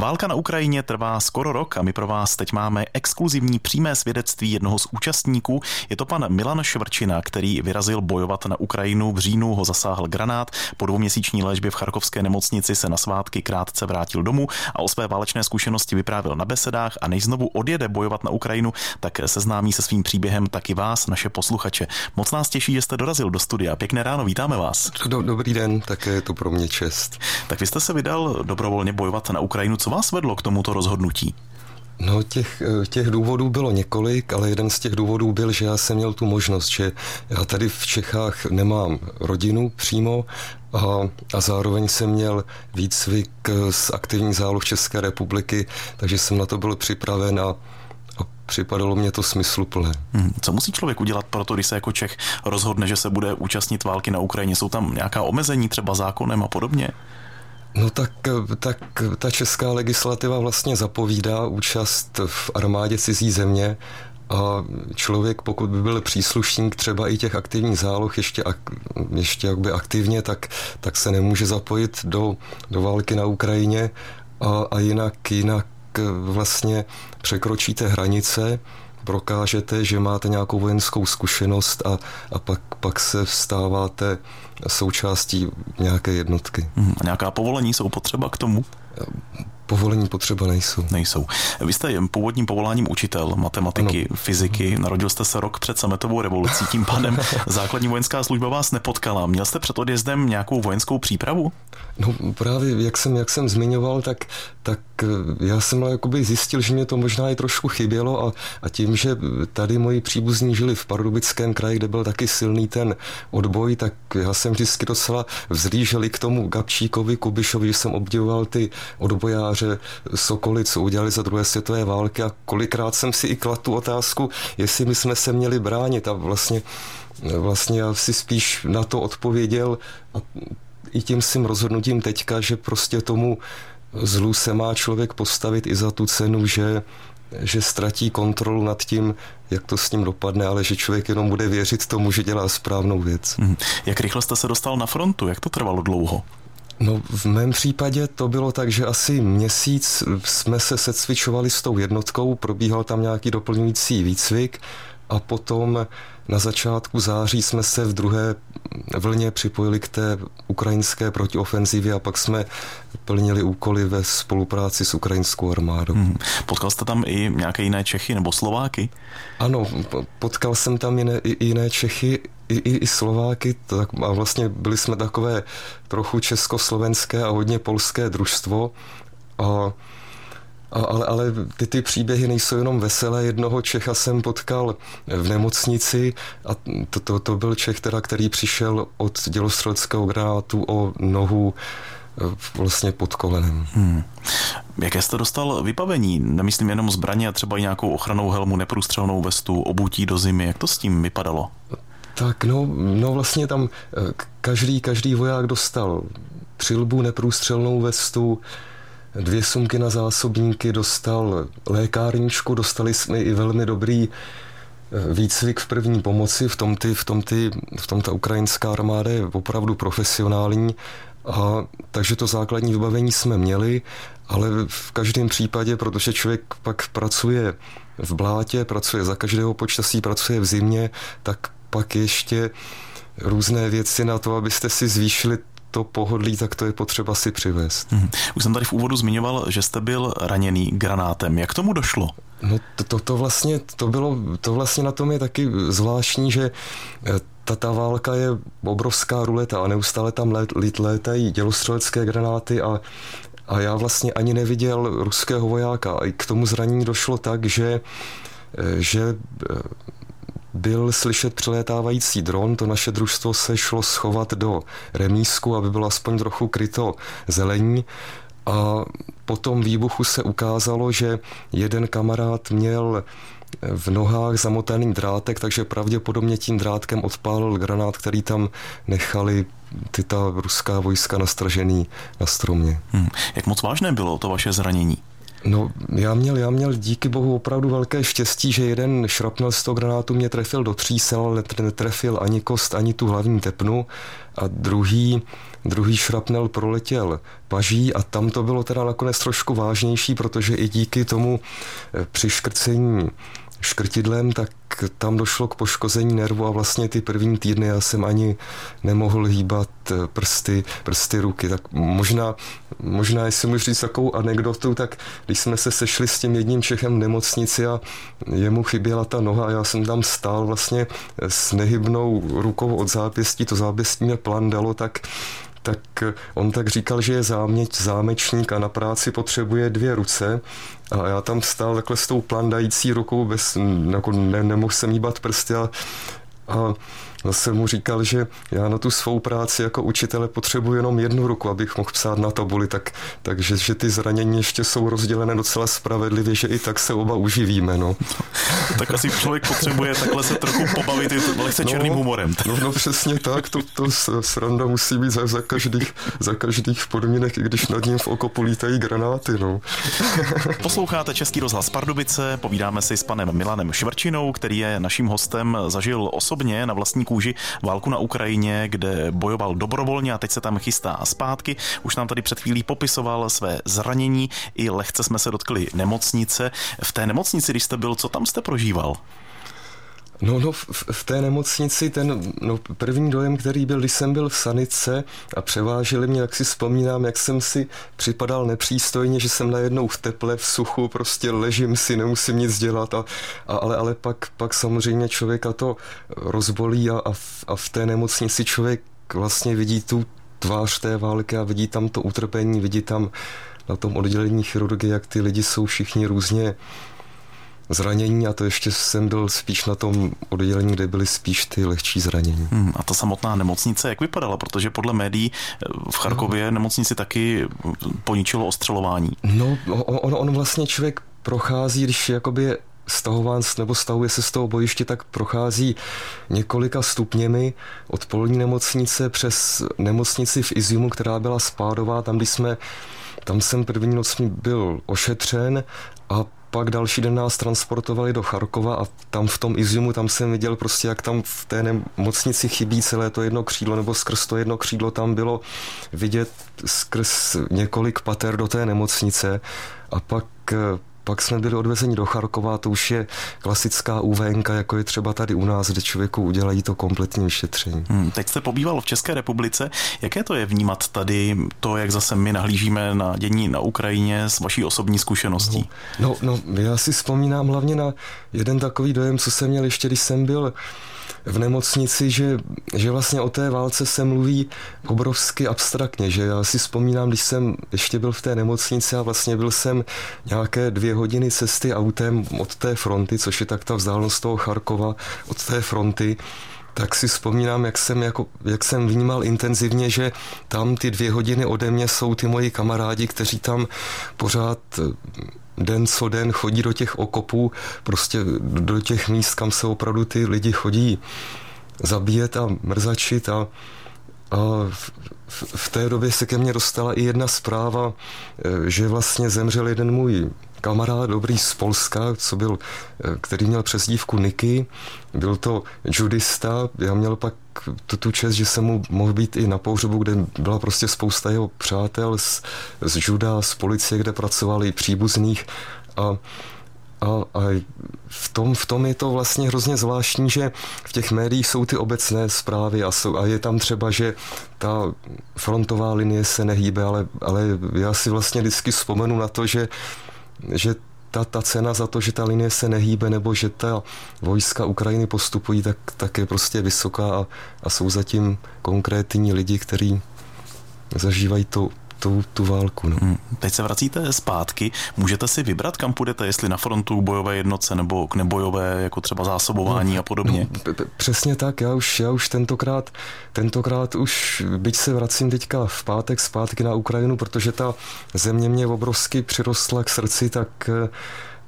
Válka na Ukrajině trvá skoro rok a my pro vás teď máme exkluzivní přímé svědectví jednoho z účastníků. Je to pan Milan Švrčina, který vyrazil bojovat na Ukrajinu. V říjnu ho zasáhl granát. Po dvouměsíční léčbě v charkovské nemocnici se na svátky krátce vrátil domů a o své válečné zkušenosti vyprávěl na besedách a než znovu odjede bojovat na Ukrajinu, tak seznámí se svým příběhem taky vás, naše posluchače. Moc nás těší, že jste dorazil do studia. Pěkné ráno, vítáme vás. Dobrý den, také je to pro mě čest. Tak vy jste se vydal dobrovolně bojovat na Ukrajinu. Co vás vedlo k tomuto rozhodnutí? No, těch, těch důvodů bylo několik, ale jeden z těch důvodů byl, že já jsem měl tu možnost, že já tady v Čechách nemám rodinu přímo a, a zároveň jsem měl výcvik z aktivní záloh České republiky, takže jsem na to byl připraven a, a připadalo mě to smysluplné. Hmm. Co musí člověk udělat pro to, když se jako Čech rozhodne, že se bude účastnit války na Ukrajině? Jsou tam nějaká omezení třeba zákonem a podobně? No tak, tak ta česká legislativa vlastně zapovídá účast v armádě cizí země a člověk, pokud by byl příslušník třeba i těch aktivních záloh ještě, ještě jakby aktivně, tak, tak se nemůže zapojit do, do války na Ukrajině. A, a jinak, jinak vlastně překročíte hranice, prokážete, že máte nějakou vojenskou zkušenost a, a pak, pak se vstáváte součástí nějaké jednotky. Hmm, a nějaká povolení jsou potřeba k tomu? Povolení potřeba nejsou. Nejsou. Vy jste původním povoláním učitel matematiky, ano. fyziky. Narodil jste se rok před sametovou revolucí, tím pádem základní vojenská služba vás nepotkala. Měl jste před odjezdem nějakou vojenskou přípravu? No právě, jak jsem, jak jsem zmiňoval, tak, tak já jsem jakoby zjistil, že mě to možná i trošku chybělo a, a tím, že tady moji příbuzní žili v Pardubickém kraji, kde byl taky silný ten odboj, tak já jsem vždycky docela vzlížel k tomu Gabčíkovi, Kubišovi, že jsem obdivoval ty odbojáře Sokoly, co udělali za druhé světové války a kolikrát jsem si i kladl tu otázku, jestli my jsme se měli bránit. A vlastně vlastně já si spíš na to odpověděl a i tím svým rozhodnutím teďka, že prostě tomu zlu se má člověk postavit i za tu cenu, že že ztratí kontrolu nad tím, jak to s ním dopadne, ale že člověk jenom bude věřit tomu, že dělá správnou věc. Hmm. Jak rychle jste se dostal na frontu? Jak to trvalo dlouho? No v mém případě to bylo tak, že asi měsíc jsme se secvičovali s tou jednotkou, probíhal tam nějaký doplňující výcvik a potom na začátku září jsme se v druhé vlně připojili k té ukrajinské protiofenzivě a pak jsme plnili úkoly ve spolupráci s ukrajinskou armádou. Hmm. Potkal jste tam i nějaké jiné Čechy nebo Slováky? Ano, potkal jsem tam jiné, i jiné Čechy, i, i, i Slováky tak, a vlastně byli jsme takové trochu československé a hodně polské družstvo a ale, ale ty, ty příběhy nejsou jenom veselé. Jednoho Čecha jsem potkal v nemocnici a to, to, to byl Čech, teda, který přišel od dělostřeleckého granátu o nohu e, vlastně pod kolenem. Hmm. Jaké jste dostal vybavení? Nemyslím jenom zbraně a třeba i nějakou ochranou helmu, neprůstřelnou vestu, obutí do zimy. Jak to s tím vypadalo? Tak no, no vlastně tam e, každý, každý voják dostal přilbu, neprůstřelnou vestu, dvě sumky na zásobníky, dostal lékárničku, dostali jsme i velmi dobrý eh, výcvik v první pomoci, v tom, ty, v, tom ty, v tom ta ukrajinská armáda je opravdu profesionální, a, takže to základní vybavení jsme měli, ale v každém případě, protože člověk pak pracuje v blátě, pracuje za každého počasí, pracuje v zimě, tak pak ještě různé věci na to, abyste si zvýšili to pohodlí, tak to je potřeba si přivést. Hmm. Už jsem tady v úvodu zmiňoval, že jste byl raněný granátem. Jak tomu došlo? No to, to, to vlastně, to bylo, to vlastně na tom je taky zvláštní, že eh, ta, ta válka je obrovská ruleta a neustále tam let, let, létají dělostřelecké granáty a a já vlastně ani neviděl ruského vojáka. A i k tomu zranění došlo tak, že, eh, že eh, byl slyšet přelétávající dron, to naše družstvo se šlo schovat do remísku, aby bylo aspoň trochu kryto zelení. A po tom výbuchu se ukázalo, že jeden kamarád měl v nohách zamotaný drátek, takže pravděpodobně tím drátkem odpálil granát, který tam nechali ty ta ruská vojska nastražený na stromě. Hmm. Jak moc vážné bylo to vaše zranění? No, já měl, já měl díky bohu opravdu velké štěstí, že jeden šrapnel z toho granátu mě trefil do třísel, ale netrefil ani kost, ani tu hlavní tepnu. A druhý, druhý šrapnel proletěl paží a tam to bylo teda nakonec trošku vážnější, protože i díky tomu eh, přiškrcení škrtidlem, tak tam došlo k poškození nervu a vlastně ty první týdny já jsem ani nemohl hýbat eh, prsty, prsty ruky. Tak možná, možná jestli můžu říct takovou anekdotu, tak když jsme se sešli s tím jedním Čechem v nemocnici a jemu chyběla ta noha a já jsem tam stál vlastně s nehybnou rukou od zápěstí, to zápěstí mě plandalo, tak tak on tak říkal, že je záměť, zámečník a na práci potřebuje dvě ruce. A já tam stál takhle s tou plandající rukou, bez, jako ne, nemohl jsem jíbat prsty a, a Zase mu říkal, že já na tu svou práci jako učitele potřebuji jenom jednu ruku, abych mohl psát na tabuli, tak, takže že ty zranění ještě jsou rozdělené docela spravedlivě, že i tak se oba uživíme. No. tak asi člověk potřebuje takhle se trochu pobavit lehce no, černým humorem. No, no přesně tak, to, to sranda musí být za, za, každých, za každých podmínek, i když nad ním v okopu lítají granáty. No. Posloucháte Český rozhlas Pardubice, povídáme si s panem Milanem Švrčinou, který je naším hostem, zažil osobně na vlastní kůži válku na Ukrajině, kde bojoval dobrovolně a teď se tam chystá zpátky. Už nám tady před chvílí popisoval své zranění, i lehce jsme se dotkli nemocnice. V té nemocnici, když jste byl, co tam jste prožíval? No, no v, v té nemocnici ten no, první dojem, který byl, když jsem byl v sanice a převáželi mě, jak si vzpomínám, jak jsem si připadal nepřístojně, že jsem najednou v teple, v suchu, prostě ležím si, nemusím nic dělat, a, a, ale, ale pak, pak samozřejmě člověka to rozbolí a, a, v, a v té nemocnici člověk vlastně vidí tu tvář té války a vidí tam to utrpení, vidí tam na tom oddělení chirurgie, jak ty lidi jsou všichni různě zranění a to ještě jsem byl spíš na tom oddělení, kde byly spíš ty lehčí zranění. Hmm, a ta samotná nemocnice, jak vypadala? Protože podle médií eh, v Charkově no. nemocnici taky poničilo ostřelování. No, on, on vlastně člověk prochází, když jakoby je stahován nebo stahuje se z toho bojiště, tak prochází několika stupněmi od polní nemocnice přes nemocnici v Iziumu, která byla spádová, tam, když jsme tam jsem první noc byl ošetřen a pak další den nás transportovali do Charkova a tam v tom Iziumu, tam jsem viděl prostě, jak tam v té nemocnici chybí celé to jedno křídlo, nebo skrz to jedno křídlo tam bylo vidět skrz několik pater do té nemocnice. A pak pak jsme byli odvezeni do Charkova, to už je klasická UVNK, jako je třeba tady u nás, kde člověku udělají to kompletní vyšetření. Hmm, teď jste pobýval v České republice. Jaké to je vnímat tady to, jak zase my nahlížíme na dění na Ukrajině s vaší osobní zkušeností? No, no, no já si vzpomínám hlavně na jeden takový dojem, co jsem měl ještě, když jsem byl v nemocnici, že, že vlastně o té válce se mluví obrovsky abstraktně, že já si vzpomínám, když jsem ještě byl v té nemocnici a vlastně byl jsem nějaké dvě hodiny cesty autem od té fronty, což je tak ta vzdálenost toho Charkova od té fronty, tak si vzpomínám, jak jsem, jako, jak jsem vnímal intenzivně, že tam ty dvě hodiny ode mě jsou ty moji kamarádi, kteří tam pořád den co den chodí do těch okopů, prostě do těch míst, kam se opravdu ty lidi chodí zabíjet a mrzačit a, a v, v té době se ke mně dostala i jedna zpráva, e, že vlastně zemřel jeden můj kamarád dobrý z Polska, co byl, e, který měl přezdívku Niky, byl to judista, já měl pak tu, tu čest, že jsem mu mohl být i na pohřebu, kde byla prostě spousta jeho přátel z, z juda, z policie, kde pracovali příbuzných. A a, a v, tom, v tom je to vlastně hrozně zvláštní, že v těch médiích jsou ty obecné zprávy a, jsou, a je tam třeba, že ta frontová linie se nehýbe, ale, ale já si vlastně vždycky vzpomenu na to, že, že ta, ta cena za to, že ta linie se nehýbe nebo že ta vojska Ukrajiny postupují, tak, tak je prostě vysoká a, a jsou zatím konkrétní lidi, kteří zažívají to tu, tu válku. No. Hmm. Teď se vracíte zpátky. Můžete si vybrat, kam půjdete, jestli na frontu bojové jednotce nebo k nebojové, jako třeba zásobování no, a podobně? No, přesně tak. Já už, já už tentokrát, tentokrát už, byť se vracím teďka v pátek zpátky na Ukrajinu, protože ta země mě obrovsky přirostla k srdci, tak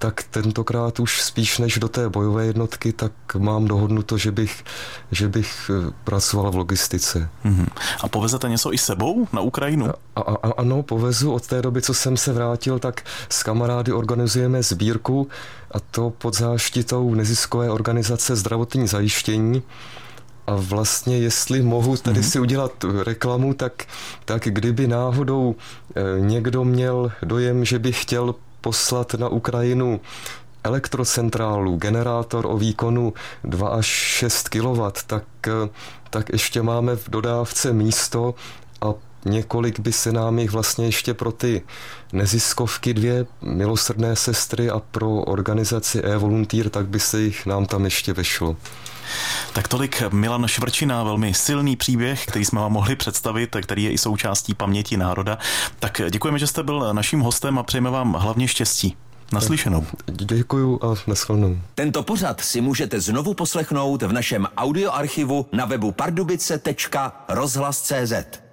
tak tentokrát už spíš než do té bojové jednotky, tak mám dohodnuto, že bych, že bych eh, pracoval v logistice. Mm-hmm. A povezete něco i sebou na Ukrajinu? A, a, ano, povezu. Od té doby, co jsem se vrátil, tak s kamarády organizujeme sbírku a to pod záštitou neziskové organizace zdravotní zajištění. A vlastně, jestli mohu tady mm-hmm. si udělat reklamu, tak, tak kdyby náhodou eh, někdo měl dojem, že by chtěl poslat na Ukrajinu elektrocentrálu, generátor o výkonu 2 až 6 kW, tak, eh, tak ještě máme v dodávce místo a několik by se nám jich vlastně ještě pro ty neziskovky dvě milosrdné sestry a pro organizaci e-volunteer, tak by se jich nám tam ještě vešlo. Tak tolik Milan Švrčina, velmi silný příběh, který jsme vám mohli představit, který je i součástí paměti národa. Tak děkujeme, že jste byl naším hostem a přejeme vám hlavně štěstí. Naslyšenou. Děkuju a nashledanou. Tento pořad si můžete znovu poslechnout v našem audioarchivu na webu pardubice.rozhlas.cz.